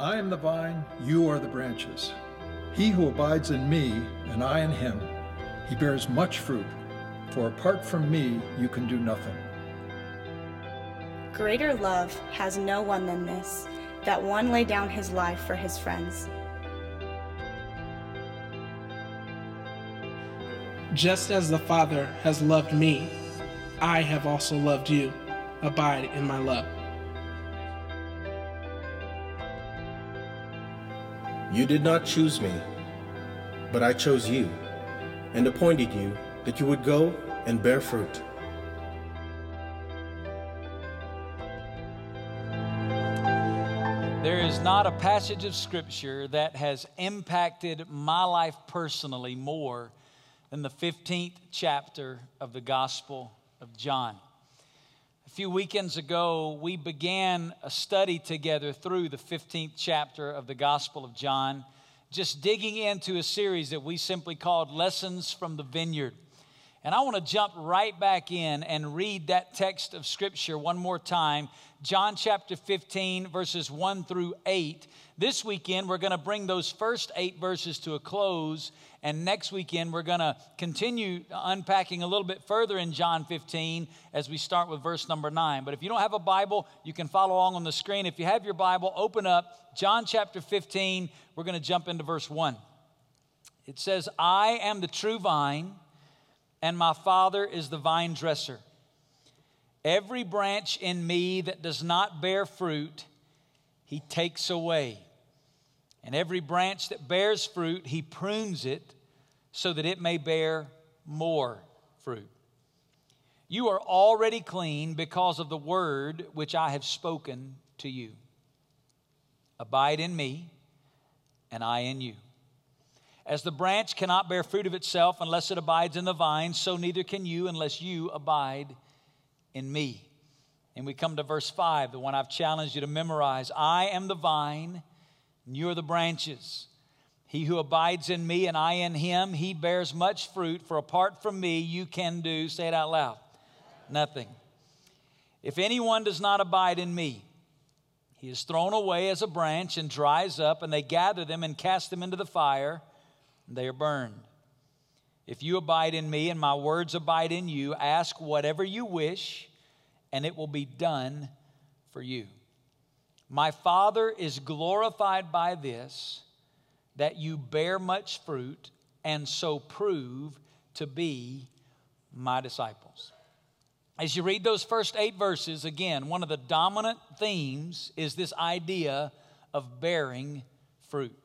I am the vine, you are the branches. He who abides in me, and I in him, he bears much fruit, for apart from me you can do nothing. Greater love has no one than this, that one lay down his life for his friends. Just as the Father has loved me, I have also loved you. Abide in my love. You did not choose me, but I chose you and appointed you that you would go and bear fruit. There is not a passage of Scripture that has impacted my life personally more than the 15th chapter of the Gospel of John. A few weekends ago, we began a study together through the 15th chapter of the Gospel of John, just digging into a series that we simply called Lessons from the Vineyard. And I want to jump right back in and read that text of Scripture one more time John chapter 15, verses 1 through 8. This weekend, we're going to bring those first eight verses to a close. And next weekend, we're going to continue unpacking a little bit further in John 15 as we start with verse number 9. But if you don't have a Bible, you can follow along on the screen. If you have your Bible, open up John chapter 15. We're going to jump into verse 1. It says, I am the true vine, and my Father is the vine dresser. Every branch in me that does not bear fruit, he takes away. And every branch that bears fruit, he prunes it so that it may bear more fruit. You are already clean because of the word which I have spoken to you. Abide in me, and I in you. As the branch cannot bear fruit of itself unless it abides in the vine, so neither can you unless you abide in me. And we come to verse 5, the one I've challenged you to memorize. I am the vine, and you are the branches. He who abides in me and I in him, he bears much fruit, for apart from me, you can do, say it out loud, nothing. If anyone does not abide in me, he is thrown away as a branch and dries up, and they gather them and cast them into the fire, they are burned. If you abide in me and my words abide in you, ask whatever you wish, and it will be done for you. My Father is glorified by this, that you bear much fruit and so prove to be my disciples. As you read those first eight verses, again, one of the dominant themes is this idea of bearing fruit.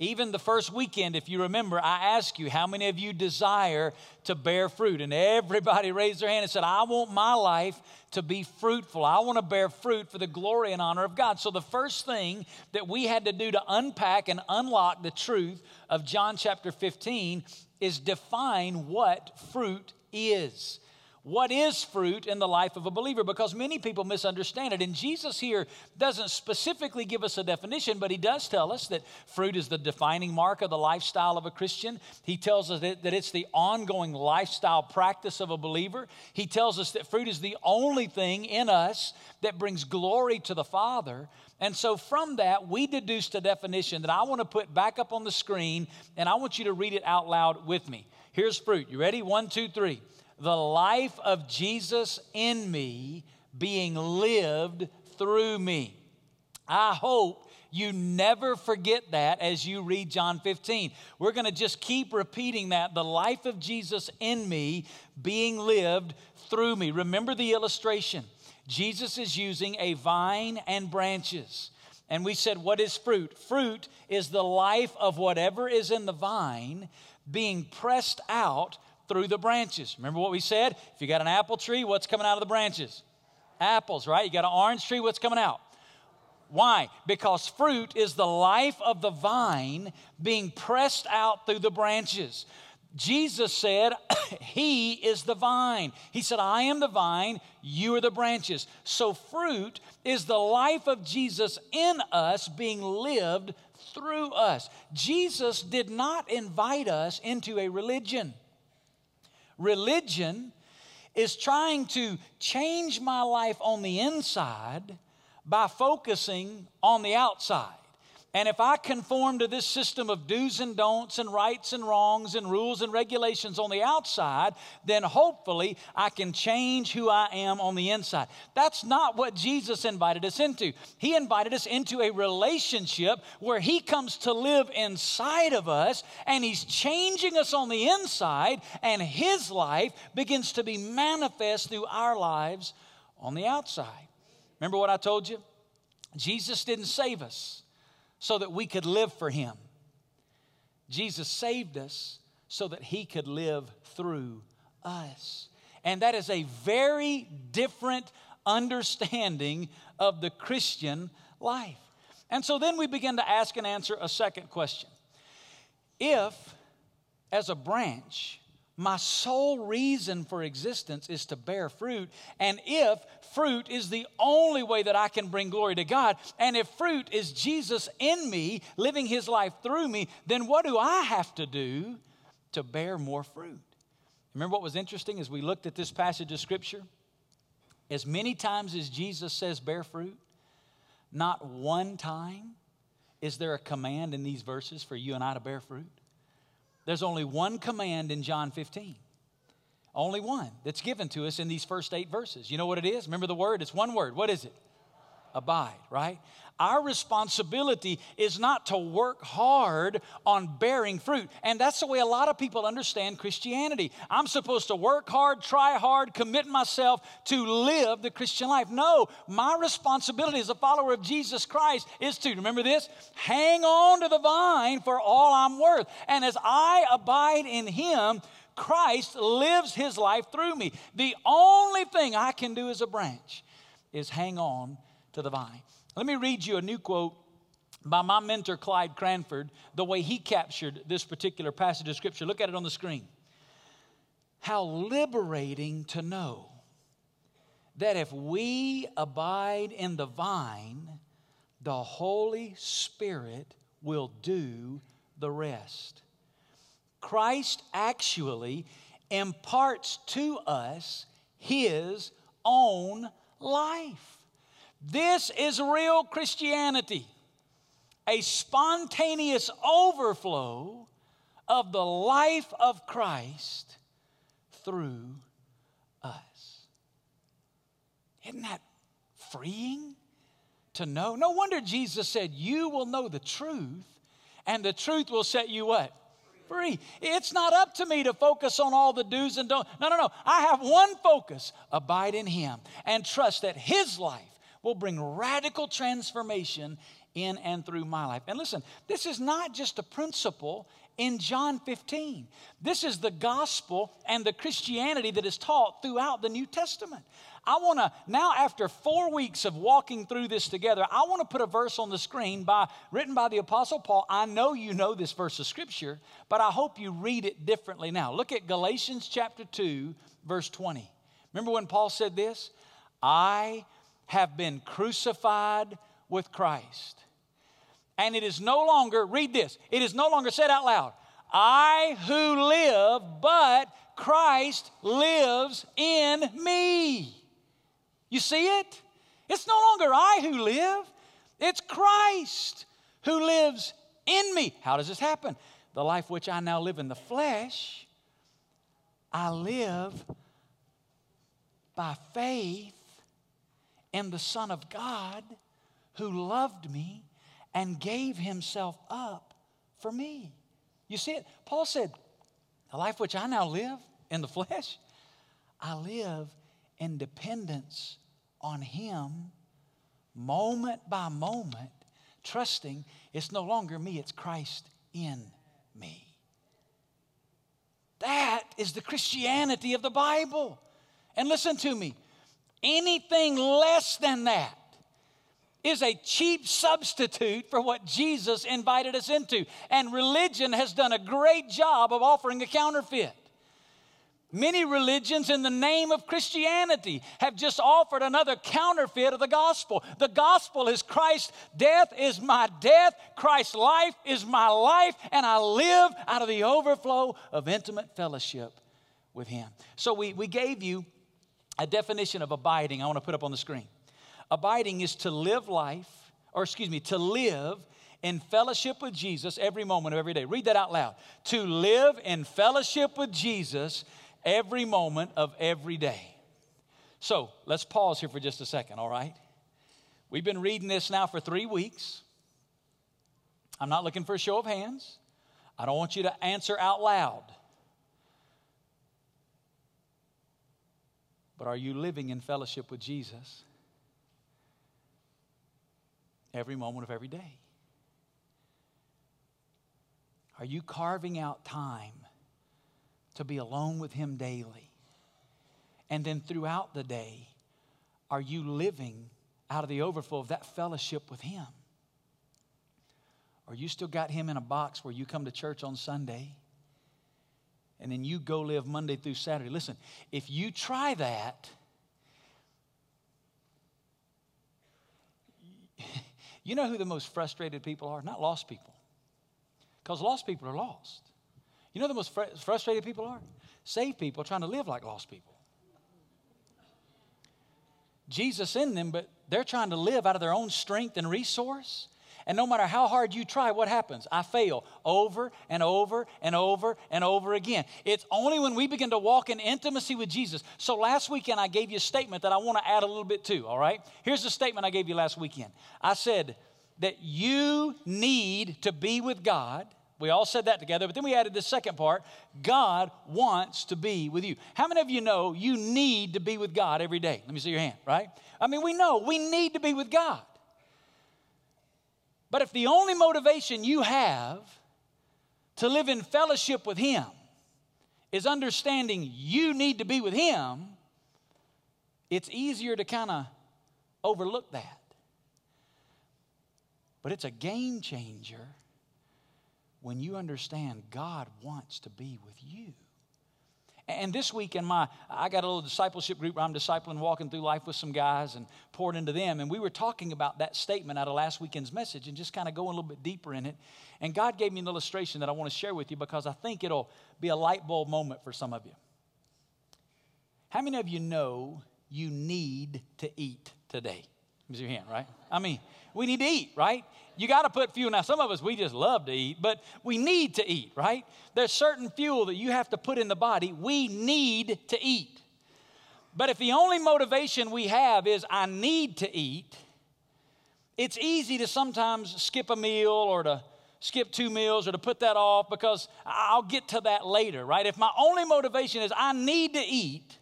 Even the first weekend, if you remember, I asked you, how many of you desire to bear fruit? And everybody raised their hand and said, I want my life to be fruitful. I want to bear fruit for the glory and honor of God. So, the first thing that we had to do to unpack and unlock the truth of John chapter 15 is define what fruit is what is fruit in the life of a believer because many people misunderstand it. And Jesus here doesn't specifically give us a definition, but he does tell us that fruit is the defining mark of the lifestyle of a Christian. He tells us that, it's the ongoing lifestyle practice of a believer. He tells us that fruit is the only thing in us that brings glory to the Father. And so from that, we deduced a definition that I want to put back up on the screen, and I want you to read it out loud with me. Here's fruit. You ready? One, two, three the life of Jesus in me being lived through me. I hope you never forget that as you read John 15. We're going to just keep repeating that the life of Jesus in me being lived through me. Remember the illustration. Jesus is using a vine and branches. And we said, What is fruit? Fruit is the life of whatever is in the vine being pressed out through the branches. Remember what we said? If you got an apple tree, what's coming out of the branches? Apples, right? You got an orange tree, what's coming out? Why? Because fruit is the life of the vine being pressed out through the branches. Jesus said, He is the vine. He said, I am the vine, you are the branches. So, fruit is the life of Jesus in us being lived through us. Jesus did not invite us into a religion. Religion is trying to change my life on the inside by focusing on the outside. And if I conform to this system of do's and don'ts and rights and wrongs and rules and regulations on the outside, then hopefully I can change who I am on the inside. That's not what Jesus invited us into. He invited us into a relationship where He comes to live inside of us and He's changing us on the inside, and His life begins to be manifest through our lives on the outside. Remember what I told you? Jesus didn't save us so that we could live for Him. Jesus saved us so that He could live through us. And that is a very different understanding of the Christian life. And so then we begin to ask and answer a second question. If, as a branch, my sole reason for existence is to bear fruit. And if fruit is the only way that I can bring glory to God, and if fruit is Jesus in me, living his life through me, then what do I have to do to bear more fruit? Remember what was interesting as we looked at this passage of Scripture? As many times as Jesus says, bear fruit, not one time is there a command in these verses for you and I to bear fruit. There's only one command in John 15. Only one that's given to us in these first eight verses. You know what it is? Remember the word? It's one word. What is it? Abide, right? Our responsibility is not to work hard on bearing fruit. And that's the way a lot of people understand Christianity. I'm supposed to work hard, try hard, commit myself to live the Christian life. No, my responsibility as a follower of Jesus Christ is to, remember this, hang on to the vine for all I'm worth. And as I abide in Him, Christ lives His life through me. The only thing I can do as a branch is hang on to the vine. Let me read you a new quote by my mentor, Clyde Cranford, the way he captured this particular passage of Scripture. Look at it on the screen. How liberating to know that if we abide in the vine, the Holy Spirit will do the rest. Christ actually imparts to us his own life. This is real Christianity, a spontaneous overflow of the life of Christ through us. Isn't that freeing to know? No wonder Jesus said, You will know the truth, and the truth will set you what? Free. It's not up to me to focus on all the do's and don'ts. No, no, no. I have one focus abide in Him and trust that His life will bring radical transformation in and through my life. And listen, this is not just a principle in John 15. This is the gospel and the Christianity that is taught throughout the New Testament. I want to now after 4 weeks of walking through this together, I want to put a verse on the screen by written by the apostle Paul. I know you know this verse of scripture, but I hope you read it differently now. Look at Galatians chapter 2 verse 20. Remember when Paul said this? I have been crucified with Christ. And it is no longer, read this, it is no longer said out loud, I who live, but Christ lives in me. You see it? It's no longer I who live, it's Christ who lives in me. How does this happen? The life which I now live in the flesh, I live by faith in the Son of God who loved me and gave himself up for me. You see it? Paul said, The life which I now live in the flesh, I live in dependence on him moment by moment, trusting it's no longer me, it's Christ in me. That is the Christianity of the Bible. And listen to me Anything less than that is a cheap substitute for what Jesus invited us into. And religion has done a great job of offering a counterfeit. Many religions, in the name of Christianity, have just offered another counterfeit of the gospel. The gospel is Christ's death is my death, Christ's life is my life, and I live out of the overflow of intimate fellowship with Him. So, we, we gave you a definition of abiding I want to put up on the screen. Abiding is to live life, or excuse me, to live in fellowship with Jesus every moment of every day. Read that out loud. To live in fellowship with Jesus every moment of every day. So let's pause here for just a second, all right? We've been reading this now for three weeks. I'm not looking for a show of hands. I don't want you to answer out loud. But are you living in fellowship with Jesus every moment of every day? Are you carving out time to be alone with Him daily? And then throughout the day, are you living out of the overflow of that fellowship with Him? Or you still got Him in a box where you come to church on Sunday and then you go live Monday through Saturday? Listen, if you try that, you know who the most frustrated people are? Not lost people. Because lost people are lost. You know the most fr- frustrated people are? Saved people trying to live like lost people. Jesus in them, but they're trying to live out of their own strength and resource. And no matter how hard you try, what happens? I fail over and over and over and over again. It's only when we begin to walk in intimacy with Jesus. So last weekend, I gave you a statement that I want to add a little bit to, all right? Here's the statement I gave you last weekend I said that you need to be with God we all said that together, but then we added the second part God wants to be with you. How many of you know you need to be with God every day? Let me see your hand, right? I mean, we know we need to be with God. But if the only motivation you have to live in fellowship with Him is understanding you need to be with Him, it's easier to kind of overlook that. But it's a game changer when you understand God wants to be with you. And this week in my, I got a little discipleship group where I'm discipling, walking through life with some guys and poured into them. And we were talking about that statement out of last weekend's message and just kind of going a little bit deeper in it. And God gave me an illustration that I want to share with you because I think it'll be a light bulb moment for some of you. How many of you know you need to eat today? Raise your hand, right? I mean, we need to eat, right? You got to put fuel. Now, some of us, we just love to eat, but we need to eat, right? There's certain fuel that you have to put in the body. We need to eat. But if the only motivation we have is, I need to eat, it's easy to sometimes skip a meal or to skip two meals or to put that off because I'll get to that later, right? If my only motivation is, I need to eat,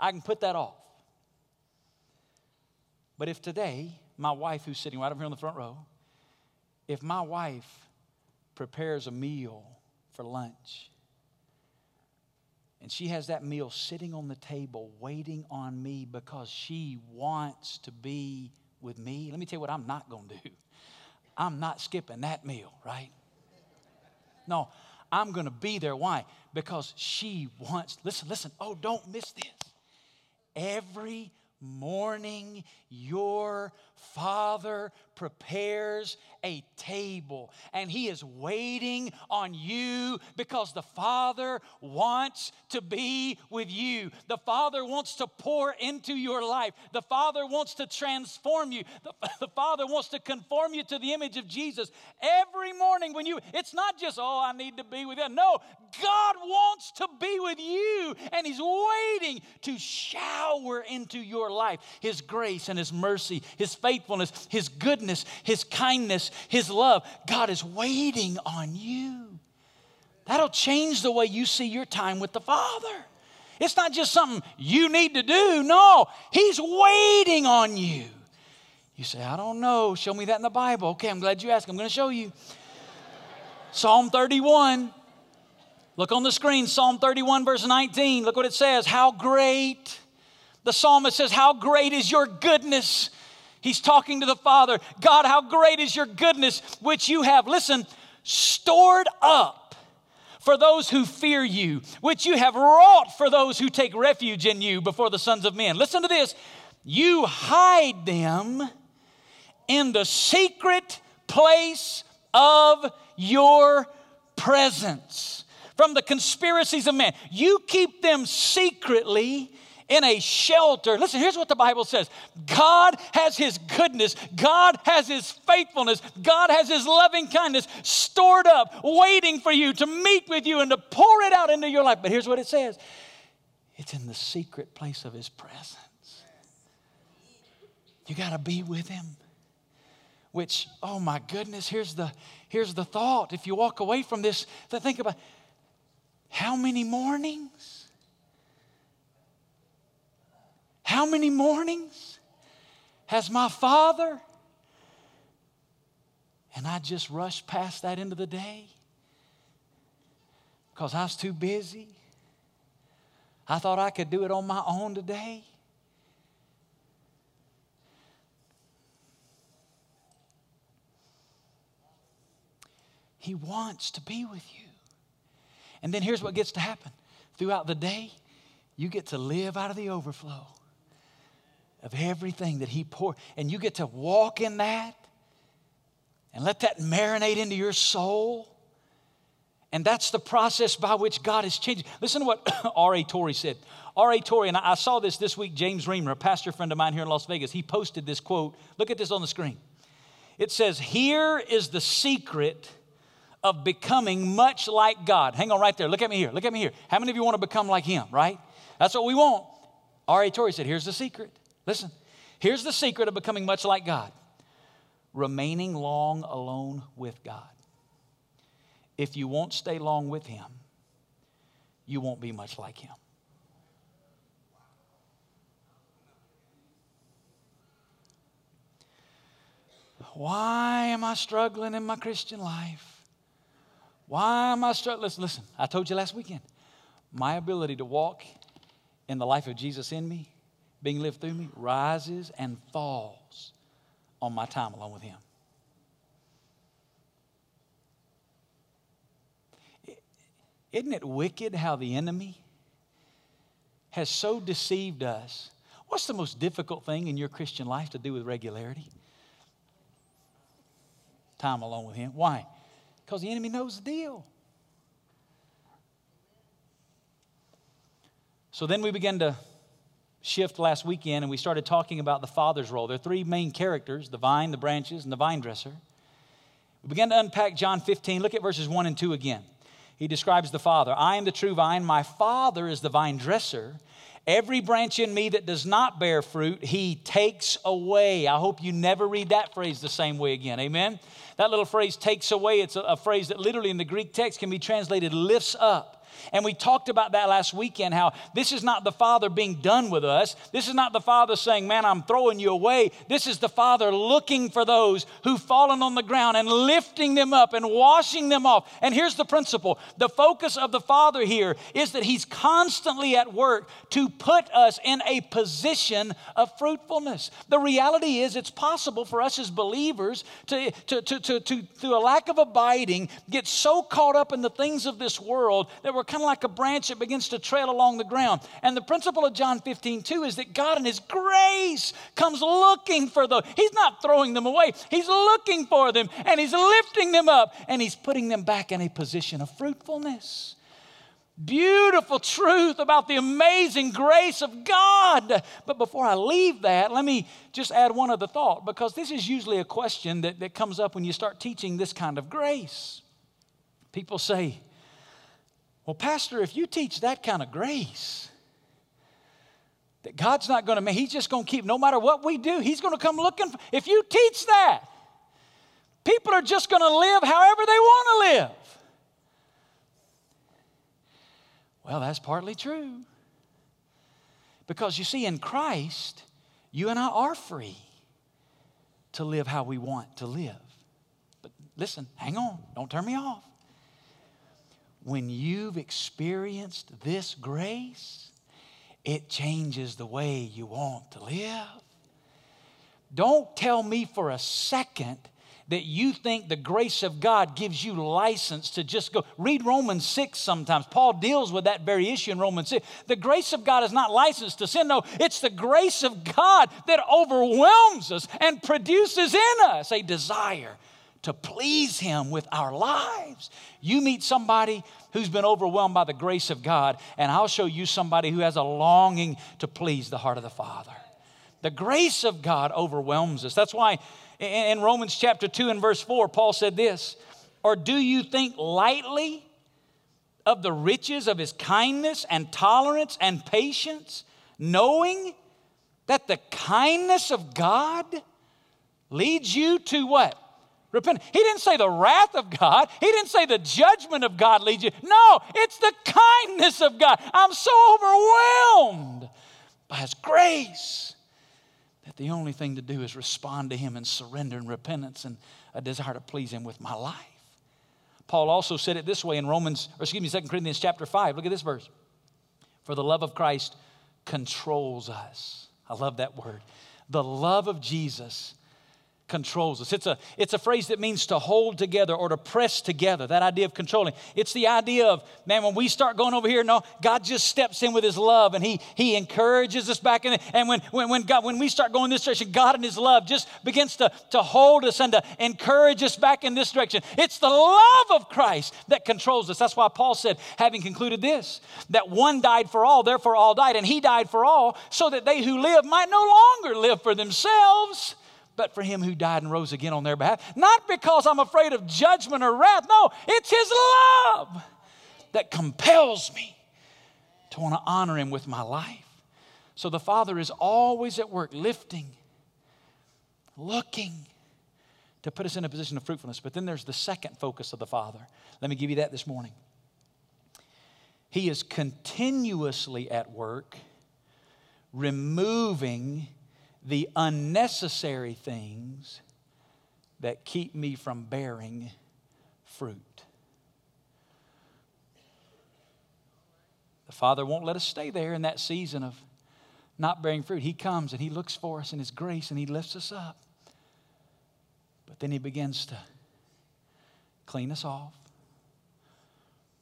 I can put that off. But if today, my wife, who's sitting right over here on the front row, if my wife prepares a meal for lunch and she has that meal sitting on the table waiting on me because she wants to be with me, let me tell you what I'm not going to do. I'm not skipping that meal, right? No, I'm going to be there. Why? Because she wants, listen, listen, oh, don't miss this. Every morning, your Father prepares a table and He is waiting on you because the Father wants to be with you. The Father wants to pour into your life. The Father wants to transform you. The, the Father wants to conform you to the image of Jesus. Every morning when you, it's not just, oh, I need to be with you. No, God wants to be with you and He's waiting to shower into your life His grace and His mercy, His faithfulness, His goodness, His kindness, His love. God is waiting on you. That'll change the way you see your time with the Father. It's not just something you need to do. No, He's waiting on you. You say, I don't know. Show me that in the Bible. Okay, I'm glad you asked. I'm going to show you. Psalm 31. Look on the screen, Psalm 31, verse 19. Look what it says. How great. The psalmist says, How great is your goodness He's talking to the Father. God, how great is your goodness, which you have, listen, stored up for those who fear you, which you have wrought for those who take refuge in you before the sons of men. Listen to this. You hide them in the secret place of your presence from the conspiracies of man. You keep them secretly in a shelter. Listen, here's what the Bible says God has His goodness, God has His faithfulness, God has His loving kindness stored up, waiting for you to meet with you and to pour it out into your life. But here's what it says it's in the secret place of His presence. You got to be with Him. Which, oh my goodness, here's the, here's the thought. If you walk away from this, think about how many mornings? How many mornings has my father? And I just rushed past that end of the day because I was too busy. I thought I could do it on my own today. He wants to be with you. And then here's what gets to happen throughout the day, you get to live out of the overflow of everything that He poured. And you get to walk in that and let that marinate into your soul. And that's the process by which God is changing. Listen to what R.A. Torrey said. R.A. Torrey, and I saw this this week, James Reamer, a pastor friend of mine here in Las Vegas, he posted this quote. Look at this on the screen. It says, Here is the secret of becoming much like God. Hang on right there. Look at me here. Look at me here. How many of you want to become like Him, right? That's what we want. R.A. Torrey said, Here's the secret. Listen, here's the secret of becoming much like God remaining long alone with God. If you won't stay long with Him, you won't be much like Him. Why am I struggling in my Christian life? Why am I struggling? Listen, listen, I told you last weekend. My ability to walk in the life of Jesus in me, being lived through me, rises and falls on my time alone with Him. Isn't it wicked how the enemy has so deceived us? What's the most difficult thing in your Christian life to do with regularity? Time alone with Him. Why? Because the enemy knows the deal. So then we begin to shift last weekend and we started talking about the father's role. There are three main characters the vine, the branches, and the vine dresser. We began to unpack John 15. Look at verses 1 and 2 again. He describes the father I am the true vine, my father is the vine dresser. Every branch in me that does not bear fruit, he takes away. I hope you never read that phrase the same way again. Amen? That little phrase takes away, it's a, a phrase that literally in the Greek text can be translated lifts up. And we talked about that last weekend how this is not the Father being done with us. This is not the Father saying, Man, I'm throwing you away. This is the Father looking for those who've fallen on the ground and lifting them up and washing them off. And here's the principle the focus of the Father here is that He's constantly at work to put us in a position of fruitfulness. The reality is, it's possible for us as believers to, to, to, to, to through a lack of abiding, get so caught up in the things of this world that we're kind of like a branch that begins to trail along the ground. And the principle of John 15, 2 is that God in His grace comes looking for them. He's not throwing them away, He's looking for them and He's lifting them up and He's putting them back in a position of fruitfulness beautiful truth about the amazing grace of God. But before I leave that, let me just add one other thought because this is usually a question that, that comes up when you start teaching this kind of grace. People say, well, Pastor, if you teach that kind of grace, that God's not going to, He's just going to keep, no matter what we do, He's going to come looking. For, if you teach that, people are just going to live however they want to live. Well, that's partly true. Because you see, in Christ, you and I are free to live how we want to live. But listen, hang on, don't turn me off when you've experienced this grace, it changes the way you want to live. Don't tell me for a second that you think the grace of God gives you license to just go. Read Romans 6 sometimes. Paul deals with that very issue in Romans 6. The grace of God is not licensed to sin. No, it's the grace of God that overwhelms us and produces in us a desire to please Him with our lives. You meet somebody who's been overwhelmed by the grace of God, and I'll show you somebody who has a longing to please the heart of the Father. The grace of God overwhelms us. That's why in Romans chapter 2 and verse 4, Paul said this Or do you think lightly of the riches of his kindness and tolerance and patience, knowing that the kindness of God leads you to what? Repent. He didn't say the wrath of God. He didn't say the judgment of God leads you. No, it's the kindness of God. I'm so overwhelmed by His grace that the only thing to do is respond to Him in surrender and repentance and a desire to please Him with my life. Paul also said it this way in Romans, or excuse me, 2 Corinthians chapter 5. Look at this verse. For the love of Christ controls us. I love that word. The love of Jesus controls us. It's a, it's a phrase that means to hold together or to press together, that idea of controlling. It's the idea of, man, when we start going over here, no, God just steps in with his love and he, he encourages us back in. And when, when, when, God, when we start going this direction, God in his love just begins to, to hold us and to encourage us back in this direction. It's the love of Christ that controls us. That's why Paul said, having concluded this, that one died for all, therefore all died, and he died for all, so that they who live might no longer live for themselves but for him who died and rose again on their behalf. Not because I'm afraid of judgment or wrath. No, it's his love that compels me to want to honor him with my life. So the Father is always at work, lifting, looking to put us in a position of fruitfulness. But then there's the second focus of the Father. Let me give you that this morning. He is continuously at work, removing the unnecessary things that keep me from bearing fruit. The Father won't let us stay there in that season of not bearing fruit. He comes and He looks for us in His grace and He lifts us up. But then He begins to clean us off.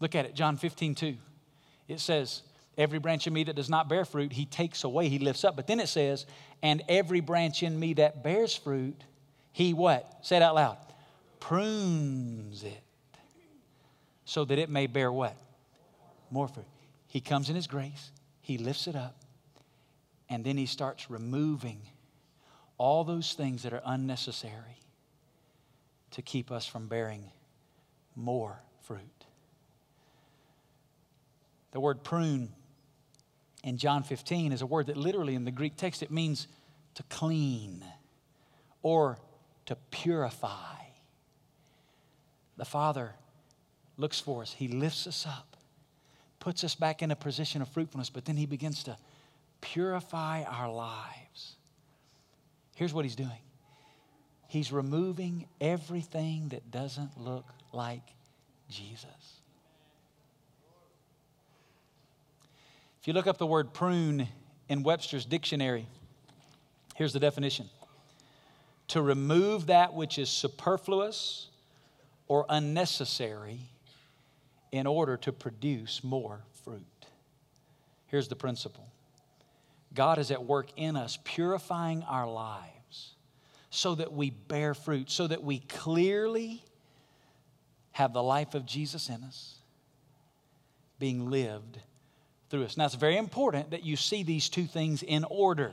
Look at it, John 15, 2. It says, Every branch in me that does not bear fruit, he takes away, he lifts up. But then it says, and every branch in me that bears fruit, he what? Say it out loud. Prunes it so that it may bear what? More fruit. He comes in his grace, he lifts it up, and then he starts removing all those things that are unnecessary to keep us from bearing more fruit. The word prune in John 15 is a word that literally in the Greek text it means to clean or to purify. The Father looks for us, He lifts us up, puts us back in a position of fruitfulness, but then He begins to purify our lives. Here's what He's doing He's removing everything that doesn't look like Jesus. You look up the word prune in Webster's dictionary, here's the definition to remove that which is superfluous or unnecessary in order to produce more fruit. Here's the principle God is at work in us, purifying our lives so that we bear fruit, so that we clearly have the life of Jesus in us being lived through us. Now, it's very important that you see these two things in order.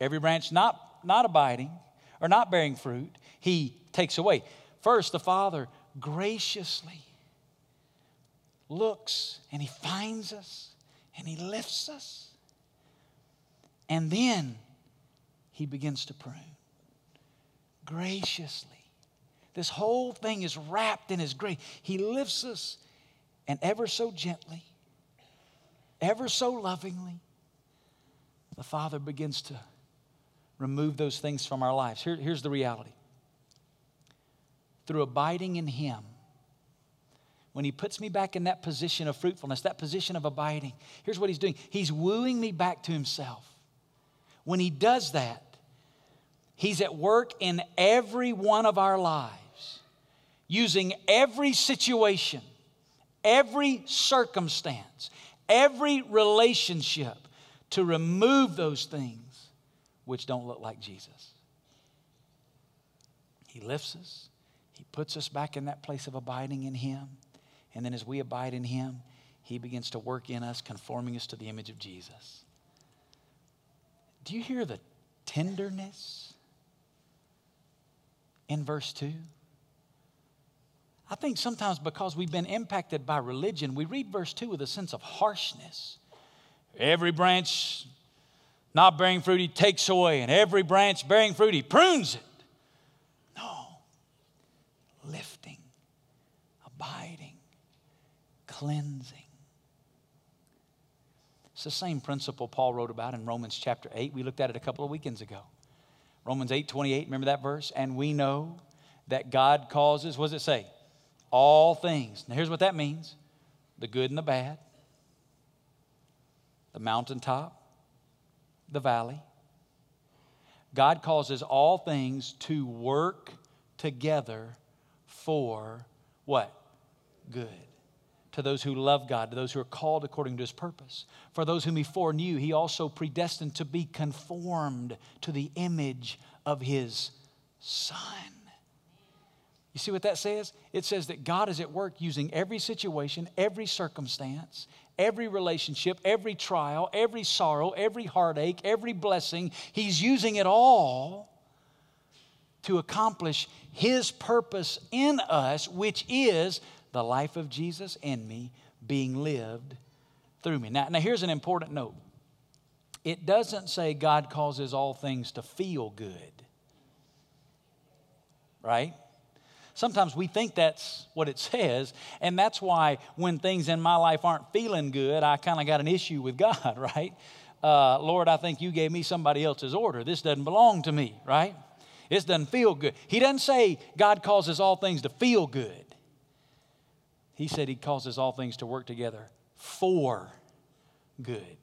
Every branch not, not abiding or not bearing fruit, he takes away. First, the Father graciously looks and he finds us and he lifts us. And then he begins to prune graciously. This whole thing is wrapped in his grace. He lifts us and ever so gently ever so lovingly, the Father begins to remove those things from our lives. Here, here's the reality through abiding in Him, when He puts me back in that position of fruitfulness, that position of abiding, here's what He's doing He's wooing me back to Himself. When He does that, He's at work in every one of our lives, using every situation, every circumstance, every relationship to remove those things which don't look like Jesus. He lifts us, He puts us back in that place of abiding in Him. And then as we abide in Him, He begins to work in us, conforming us to the image of Jesus. Do you hear the tenderness in verse 2? I think sometimes because we've been impacted by religion, we read verse 2 with a sense of harshness. Every branch not bearing fruit, he takes away, and every branch bearing fruit, he prunes it. No. Lifting, abiding, cleansing. It's the same principle Paul wrote about in Romans chapter 8. We looked at it a couple of weekends ago. Romans 8 28, remember that verse? And we know that God causes, what does it say? All things. Now here's what that means the good and the bad, the mountaintop, the valley. God causes all things to work together for what? Good. To those who love God, to those who are called according to his purpose. For those whom he foreknew, he also predestined to be conformed to the image of his Son. You see what that says? It says that God is at work using every situation, every circumstance, every relationship, every trial, every sorrow, every heartache, every blessing. He's using it all to accomplish His purpose in us, which is the life of Jesus in me being lived through me. Now, now here's an important note it doesn't say God causes all things to feel good, right? Sometimes we think that's what it says, and that's why when things in my life aren't feeling good, I kind of got an issue with God, right? Uh, Lord, I think you gave me somebody else's order. This doesn't belong to me, right? This doesn't feel good. He doesn't say God causes all things to feel good. He said He causes all things to work together for good.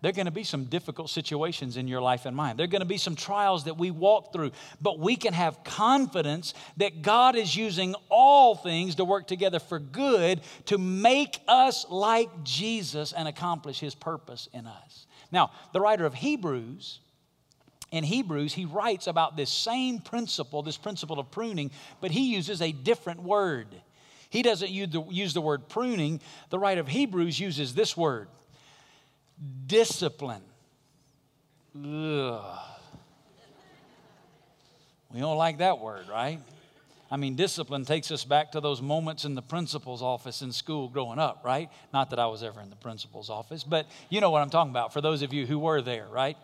There are going to be some difficult situations in your life and mine. There are going to be some trials that we walk through, but we can have confidence that God is using all things to work together for good to make us like Jesus and accomplish his purpose in us. Now, the writer of Hebrews, in Hebrews, he writes about this same principle, this principle of pruning, but he uses a different word. He doesn't use the, use the word pruning. The writer of Hebrews uses this word discipline. Ugh. We don't like that word, right? I mean, discipline takes us back to those moments in the principal's office in school growing up, right? Not that I was ever in the principal's office, but you know what I'm talking about for those of you who were there, right?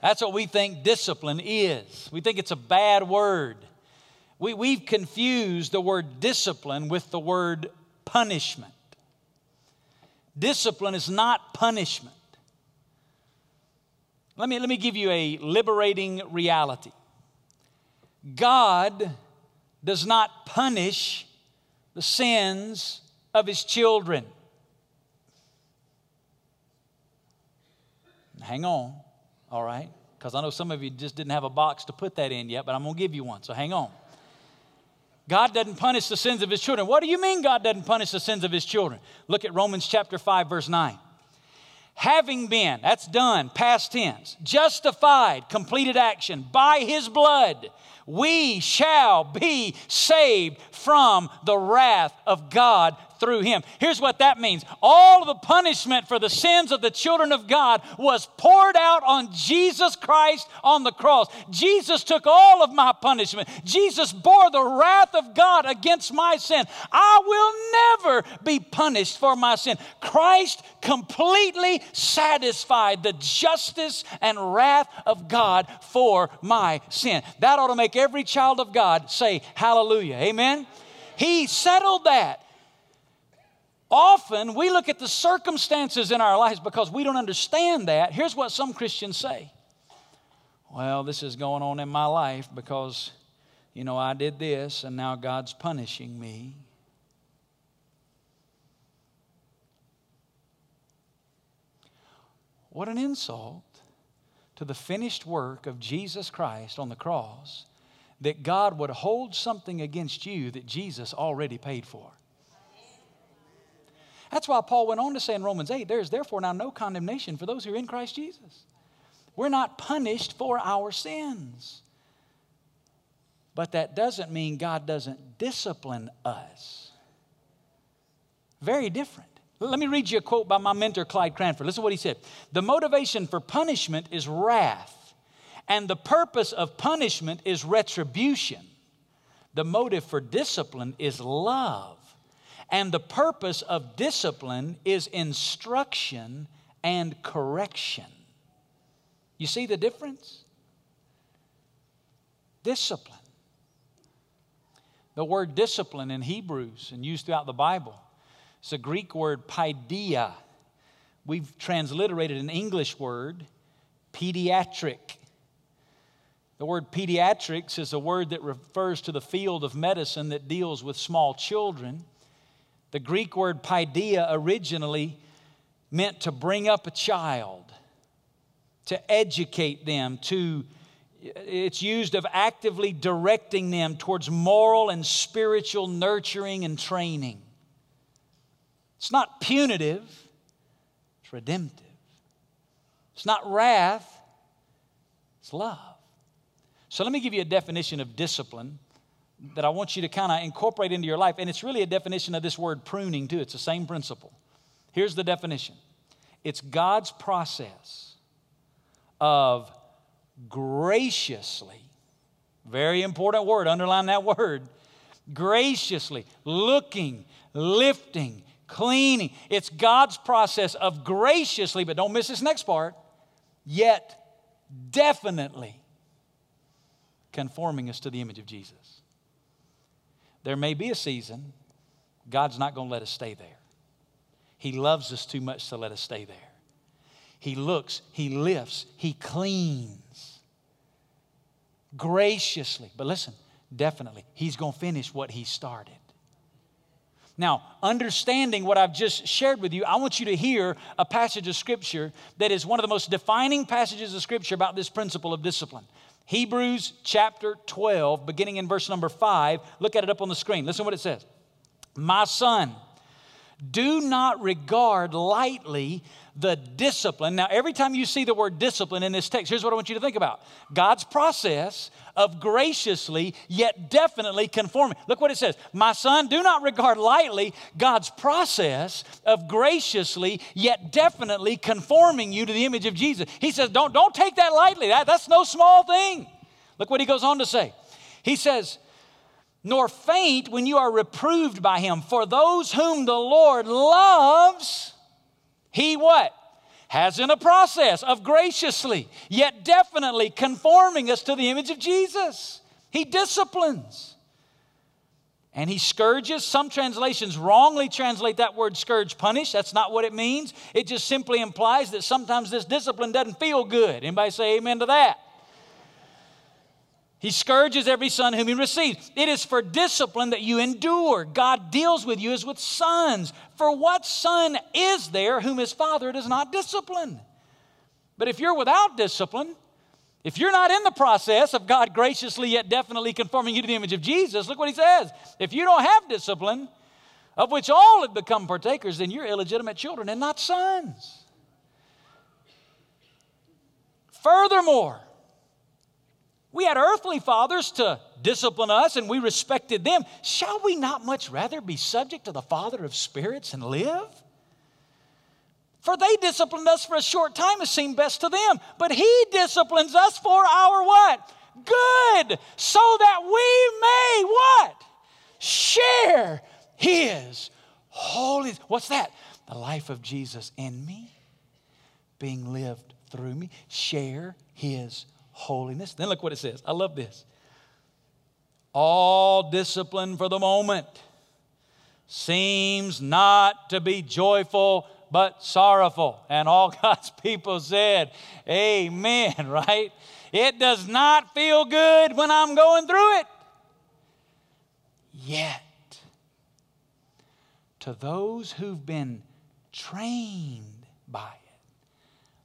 That's what we think discipline is. We think it's a bad word. We, we've confused the word discipline with the word punishment. Discipline is not punishment. Let me, let me give you a liberating reality. God does not punish the sins of his children. Hang on, all right? Because I know some of you just didn't have a box to put that in yet, but I'm going to give you one, so hang on. God doesn't punish the sins of his children. What do you mean God doesn't punish the sins of his children? Look at Romans chapter 5 verse 9. Having been, that's done, past tense, justified, completed action by his blood, we shall be saved from the wrath of God through him. Here's what that means all the punishment for the sins of the children of God was poured out on Jesus Christ on the cross. Jesus took all of my punishment. Jesus bore the wrath of God against my sin. I will never be punished for my sin. Christ completely satisfied the justice and wrath of God for my sin. That ought to make every child of God say, Hallelujah. Amen. He settled that. Often we look at the circumstances in our lives because we don't understand that. Here's what some Christians say Well, this is going on in my life because, you know, I did this and now God's punishing me. What an insult to the finished work of Jesus Christ on the cross that God would hold something against you that Jesus already paid for. That's why Paul went on to say in Romans 8, there is therefore now no condemnation for those who are in Christ Jesus. We're not punished for our sins. but that doesn't mean God doesn't discipline us. Very different. Let me read you a quote by my mentor, Clyde Cranford. Listen to what he said. The motivation for punishment is wrath, and the purpose of punishment is retribution. The motive for discipline is love, and the purpose of discipline is instruction and correction. You see the difference? Discipline. The word discipline in Hebrews and used throughout the Bible it's a Greek word, paideia. We've transliterated an English word, pediatric. The word pediatrics is a word that refers to the field of medicine that deals with small children. The Greek word paideia originally meant to bring up a child, to educate them, to it's used of actively directing them towards moral and spiritual nurturing and training. It's not punitive, it's redemptive. It's not wrath, it's love. So let me give you a definition of discipline that I want you to kind of incorporate into your life. And it's really a definition of this word pruning, too. It's the same principle. Here's the definition it's God's process of graciously, very important word, underline that word, graciously looking, lifting, cleaning. It's God's process of graciously, but don't miss this next part, yet definitely conforming us to the image of Jesus. There may be a season, God's not going to let us stay there. He loves us too much to let us stay there. He looks, He lifts, He cleans graciously. But listen, definitely, He's going to finish what He started. Now, understanding what I've just shared with you, I want you to hear a passage of Scripture that is one of the most defining passages of Scripture about this principle of discipline. Hebrews chapter 12, beginning in verse number 5. Look at it up on the screen. Listen what it says. My son, do not regard lightly the discipline. Now, every time you see the word discipline in this text, here's what I want you to think about God's process of graciously yet definitely conforming. Look what it says My son, do not regard lightly God's process of graciously yet definitely conforming you to the image of Jesus. He says, Don't, don't take that lightly. That, that's no small thing. Look what he goes on to say. He says, nor faint when you are reproved by him. For those whom the Lord loves, he what? Has in a process of graciously, yet definitely conforming us to the image of Jesus. He disciplines. And he scourges. Some translations wrongly translate that word scourge punish. That's not what it means. It just simply implies that sometimes this discipline doesn't feel good. Anybody say amen to that? He scourges every son whom he receives. It is for discipline that you endure. God deals with you as with sons. For what son is there whom his father does not discipline? But if you're without discipline, if you're not in the process of God graciously yet definitely conforming you to the image of Jesus, look what he says. If you don't have discipline, of which all have become partakers, then you're illegitimate children and not sons. Furthermore, we had earthly fathers to discipline us and we respected them. Shall we not much rather be subject to the Father of spirits and live? For they disciplined us for a short time as seemed best to them, but He disciplines us for our what? Good, so that we may what? Share His holy. What's that? The life of Jesus in me, being lived through me. Share His holiness. Then look what it says. I love this. All discipline for the moment seems not to be joyful but sorrowful. And all God's people said, Amen, right? It does not feel good when I'm going through it. Yet, to those who've been trained by it,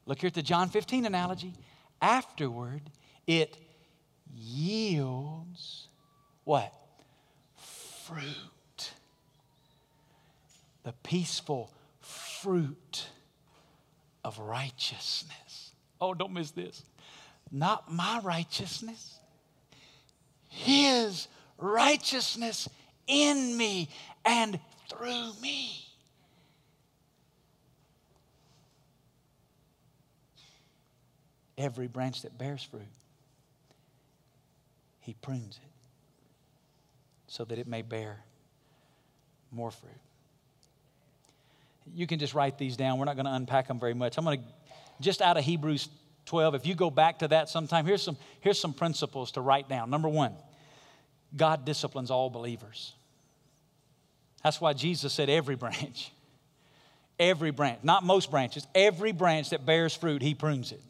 look here at the John 15 analogy afterward, it yields what? Fruit. The peaceful fruit of righteousness. Oh, don't miss this. Not my righteousness, His righteousness in me and through me. Every branch that bears fruit, he prunes it so that it may bear more fruit. You can just write these down. We're not going to unpack them very much. I'm going to just out of Hebrews 12, if you go back to that sometime, here's some, here's some principles to write down. Number one, God disciplines all believers. That's why Jesus said every branch, every branch, not most branches, every branch that bears fruit, he prunes it.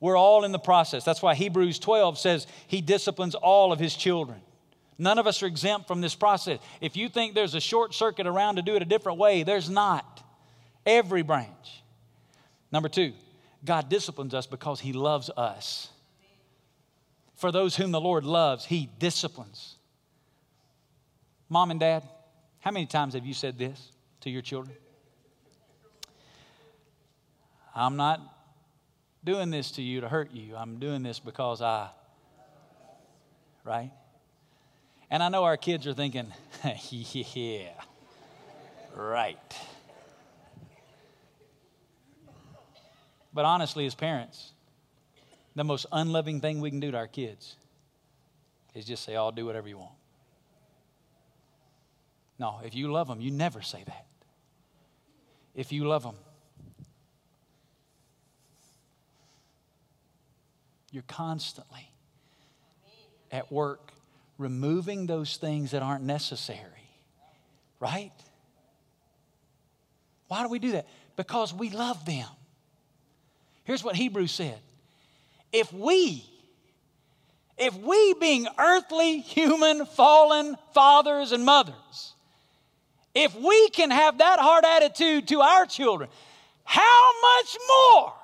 We're all in the process. That's why Hebrews 12 says he disciplines all of his children. None of us are exempt from this process. If you think there's a short circuit around to do it a different way, there's not. Every branch. Number two, God disciplines us because He loves us. For those whom the Lord loves, He disciplines. Mom and dad, how many times have you said this to your children? I'm not doing this to you to hurt you. I'm doing this because I, right? And I know our kids are thinking, yeah, right. But honestly, as parents, the most unloving thing we can do to our kids is just say, I'll do whatever you want. No, if you love them, you never say that. If you love them, you're constantly at work removing those things that aren't necessary, right? Why do we do that? Because we love them. Here's what Hebrews said If we, if we being earthly, human, fallen fathers and mothers, if we can have that hard attitude to our children, how much more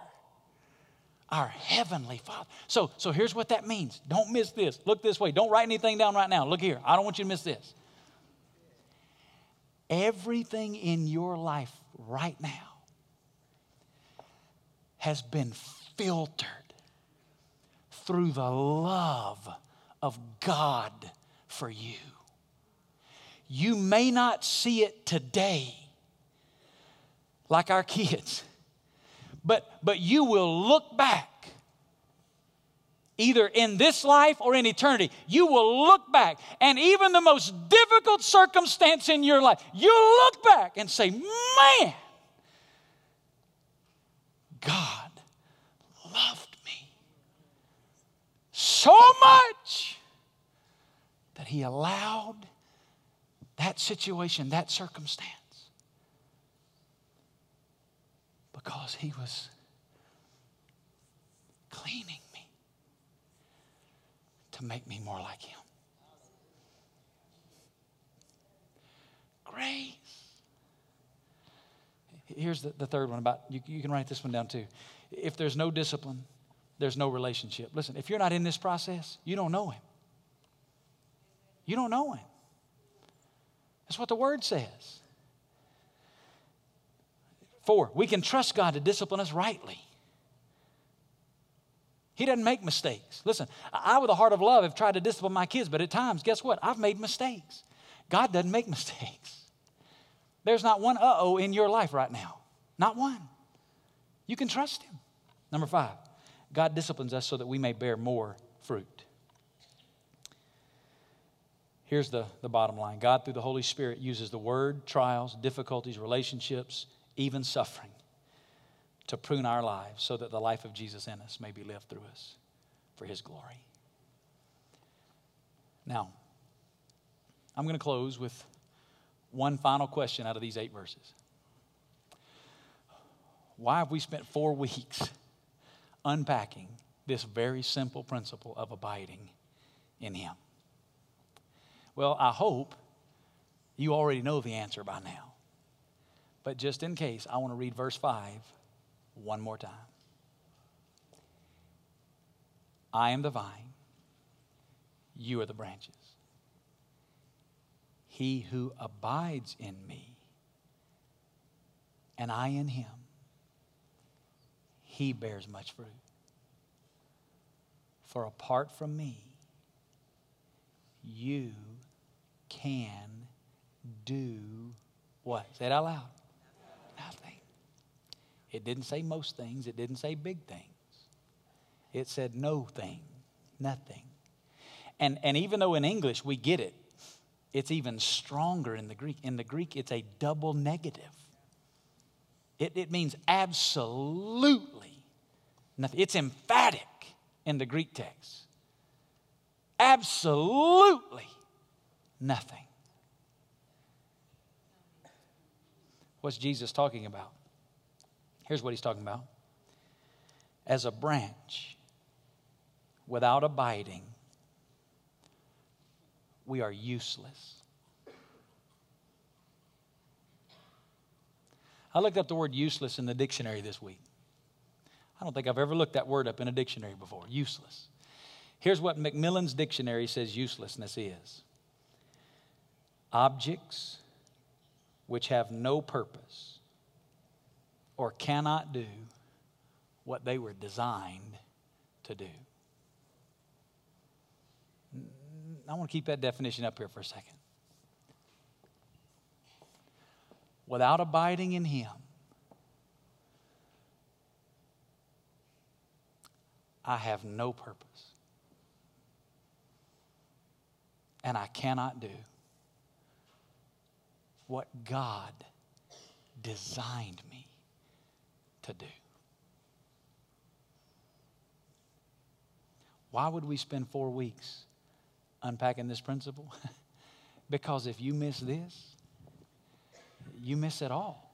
our heavenly Father. So, so here's what that means. Don't miss this. Look this way. Don't write anything down right now. Look here. I don't want you to miss this. Everything in your life right now has been filtered through the love of God for you. You may not see it today like our kids but, but you will look back either in this life or in eternity, you will look back, and even the most difficult circumstance in your life, you look back and say, Man, God loved me so much that He allowed that situation, that circumstance because he was cleaning me to make me more like him. Grace. Here's the, the third one about, you, you can write this one down too. If there's no discipline, there's no relationship. Listen, if you're not in this process, you don't know him. You don't know him. That's what the word says. Four, we can trust God to discipline us rightly. He doesn't make mistakes. Listen, I, with a heart of love, have tried to discipline my kids, but at times, guess what? I've made mistakes. God doesn't make mistakes. There's not one uh oh in your life right now. Not one. You can trust Him. Number five, God disciplines us so that we may bear more fruit. Here's the, the bottom line God, through the Holy Spirit, uses the word, trials, difficulties, relationships, even suffering, to prune our lives so that the life of Jesus in us may be lived through us for his glory. Now, I'm going to close with one final question out of these eight verses. Why have we spent four weeks unpacking this very simple principle of abiding in Him? Well, I hope you already know the answer by now. But just in case, I want to read verse 5 one more time. I am the vine, you are the branches. He who abides in me, and I in him, he bears much fruit. For apart from me, you can do what? Say it out loud. It didn't say most things, it didn't say big things. It said no thing, nothing. And, and even though in English we get it, it's even stronger in the Greek. In the Greek, it's a double negative. It, it means absolutely nothing. It's emphatic in the Greek text. Absolutely nothing. What's Jesus talking about? Here's what he's talking about. As a branch without abiding, we are useless. I looked up the word useless in the dictionary this week. I don't think I've ever looked that word up in a dictionary before useless. Here's what Macmillan's dictionary says uselessness is objects which have no purpose or cannot do what they were designed to do. I want to keep that definition up here for a second. Without abiding in Him, I have no purpose. And I cannot do what God designed me to do. Why would we spend four weeks unpacking this principle? because if you miss this, you miss it all.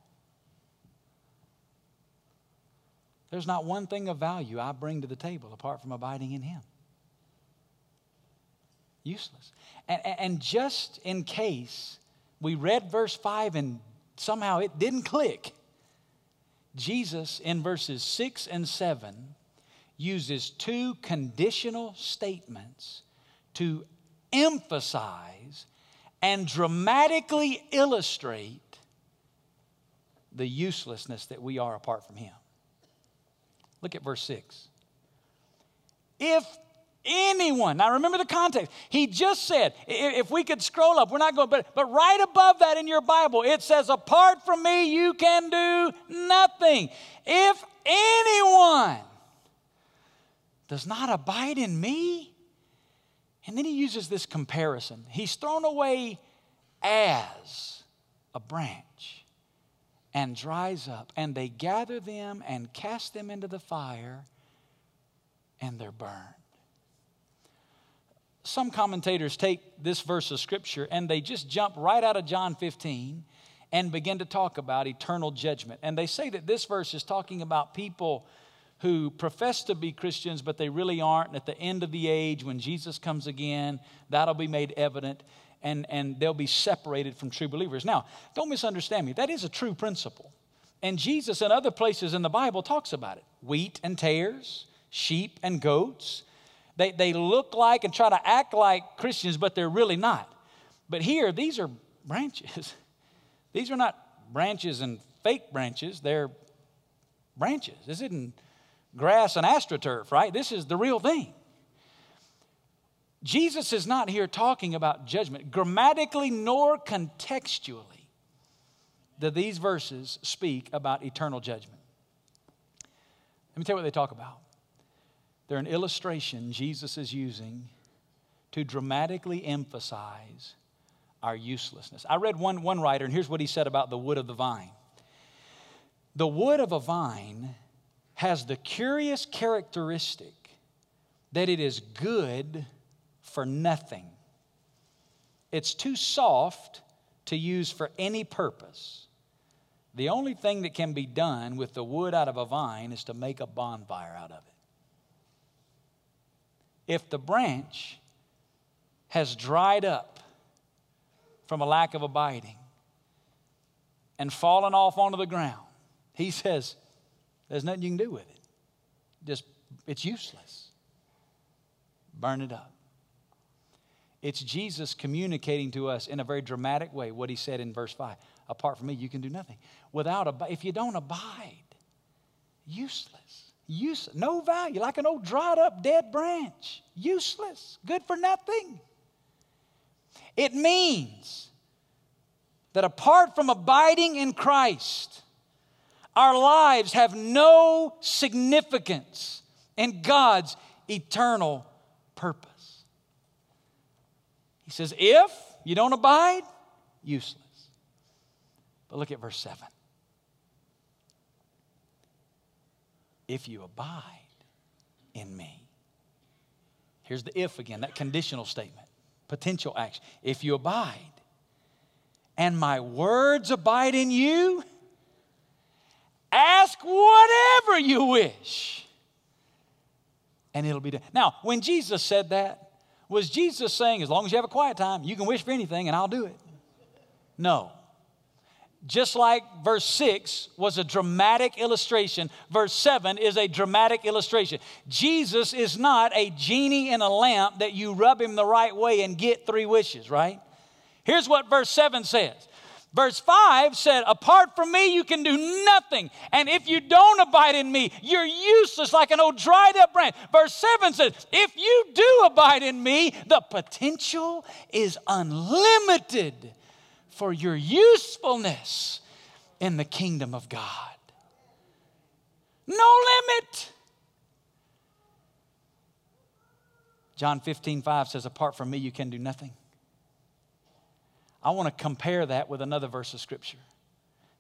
There's not one thing of value I bring to the table apart from abiding in Him. Useless. And, and just in case we read verse 5 and somehow it didn't click, Jesus in verses 6 and 7 uses two conditional statements to emphasize and dramatically illustrate the uselessness that we are apart from Him. Look at verse 6. If anyone, now remember the context. He just said, if we could scroll up, we're not going, but, but right above that in your Bible, it says, apart from me, you can do nothing. If anyone does not abide in me, and then he uses this comparison. He's thrown away as a branch and dries up, and they gather them and cast them into the fire, and they're burned. Some commentators take this verse of scripture and they just jump right out of John 15 and begin to talk about eternal judgment. And they say that this verse is talking about people who profess to be Christians, but they really aren't. And at the end of the age, when Jesus comes again, that'll be made evident and, and they'll be separated from true believers. Now, don't misunderstand me. That is a true principle. And Jesus, in other places in the Bible, talks about it wheat and tares, sheep and goats. They, they look like and try to act like Christians, but they're really not. But here, these are branches. These are not branches and fake branches, they're branches. This isn't grass and astroturf, right? This is the real thing. Jesus is not here talking about judgment, grammatically nor contextually do these verses speak about eternal judgment. Let me tell you what they talk about. They're an illustration Jesus is using to dramatically emphasize our uselessness. I read one, one writer, and here's what he said about the wood of the vine The wood of a vine has the curious characteristic that it is good for nothing. It's too soft to use for any purpose. The only thing that can be done with the wood out of a vine is to make a bonfire out of it. If the branch has dried up from a lack of abiding and fallen off onto the ground, he says, there's nothing you can do with it. Just, it's useless. Burn it up. It's Jesus communicating to us in a very dramatic way what he said in verse 5. Apart from me, you can do nothing. Without ab- if you don't abide, useless. Useless. No value, like an old dried up dead branch. Useless. Good for nothing. It means that apart from abiding in Christ, our lives have no significance in God's eternal purpose. He says, if you don't abide, useless. But look at verse 7. If you abide in me. Here's the if again, that conditional statement, potential action. If you abide, and my words abide in you, ask whatever you wish, and it'll be done. Now, when Jesus said that, was Jesus saying, as long as you have a quiet time, you can wish for anything and I'll do it? No. Just like verse 6 was a dramatic illustration, verse 7 is a dramatic illustration. Jesus is not a genie in a lamp that you rub him the right way and get three wishes, right? Here's what verse 7 says. Verse 5 said, Apart from me, you can do nothing. And if you don't abide in me, you're useless like an old dried up branch. Verse 7 says, If you do abide in me, the potential is unlimited for your usefulness in the kingdom of God. No limit. John 15, 5 says, Apart from me, you can do nothing. I want to compare that with another verse of Scripture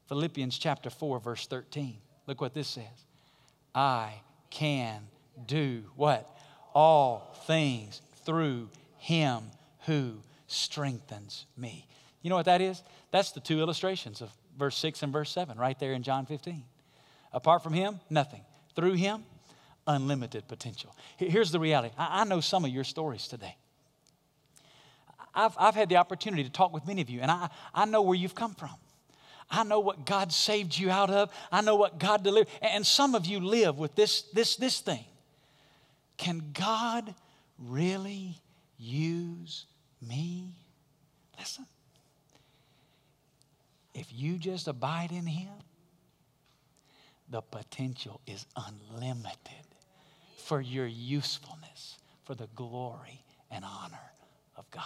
Philippians chapter 4, verse 13. Look what this says I can do what? All things through him who strengthens me. You know what that is? That's the two illustrations of verse 6 and verse 7 right there in John 15. Apart from him, nothing. Through him, unlimited potential. Here's the reality I know some of your stories today. I've, I've had the opportunity to talk with many of you, and I, I know where you've come from. I know what God saved you out of. I know what God delivered. And some of you live with this, this, this thing. Can God really use me? Listen. If you just abide in Him, the potential is unlimited for your usefulness, for the glory and honor of God.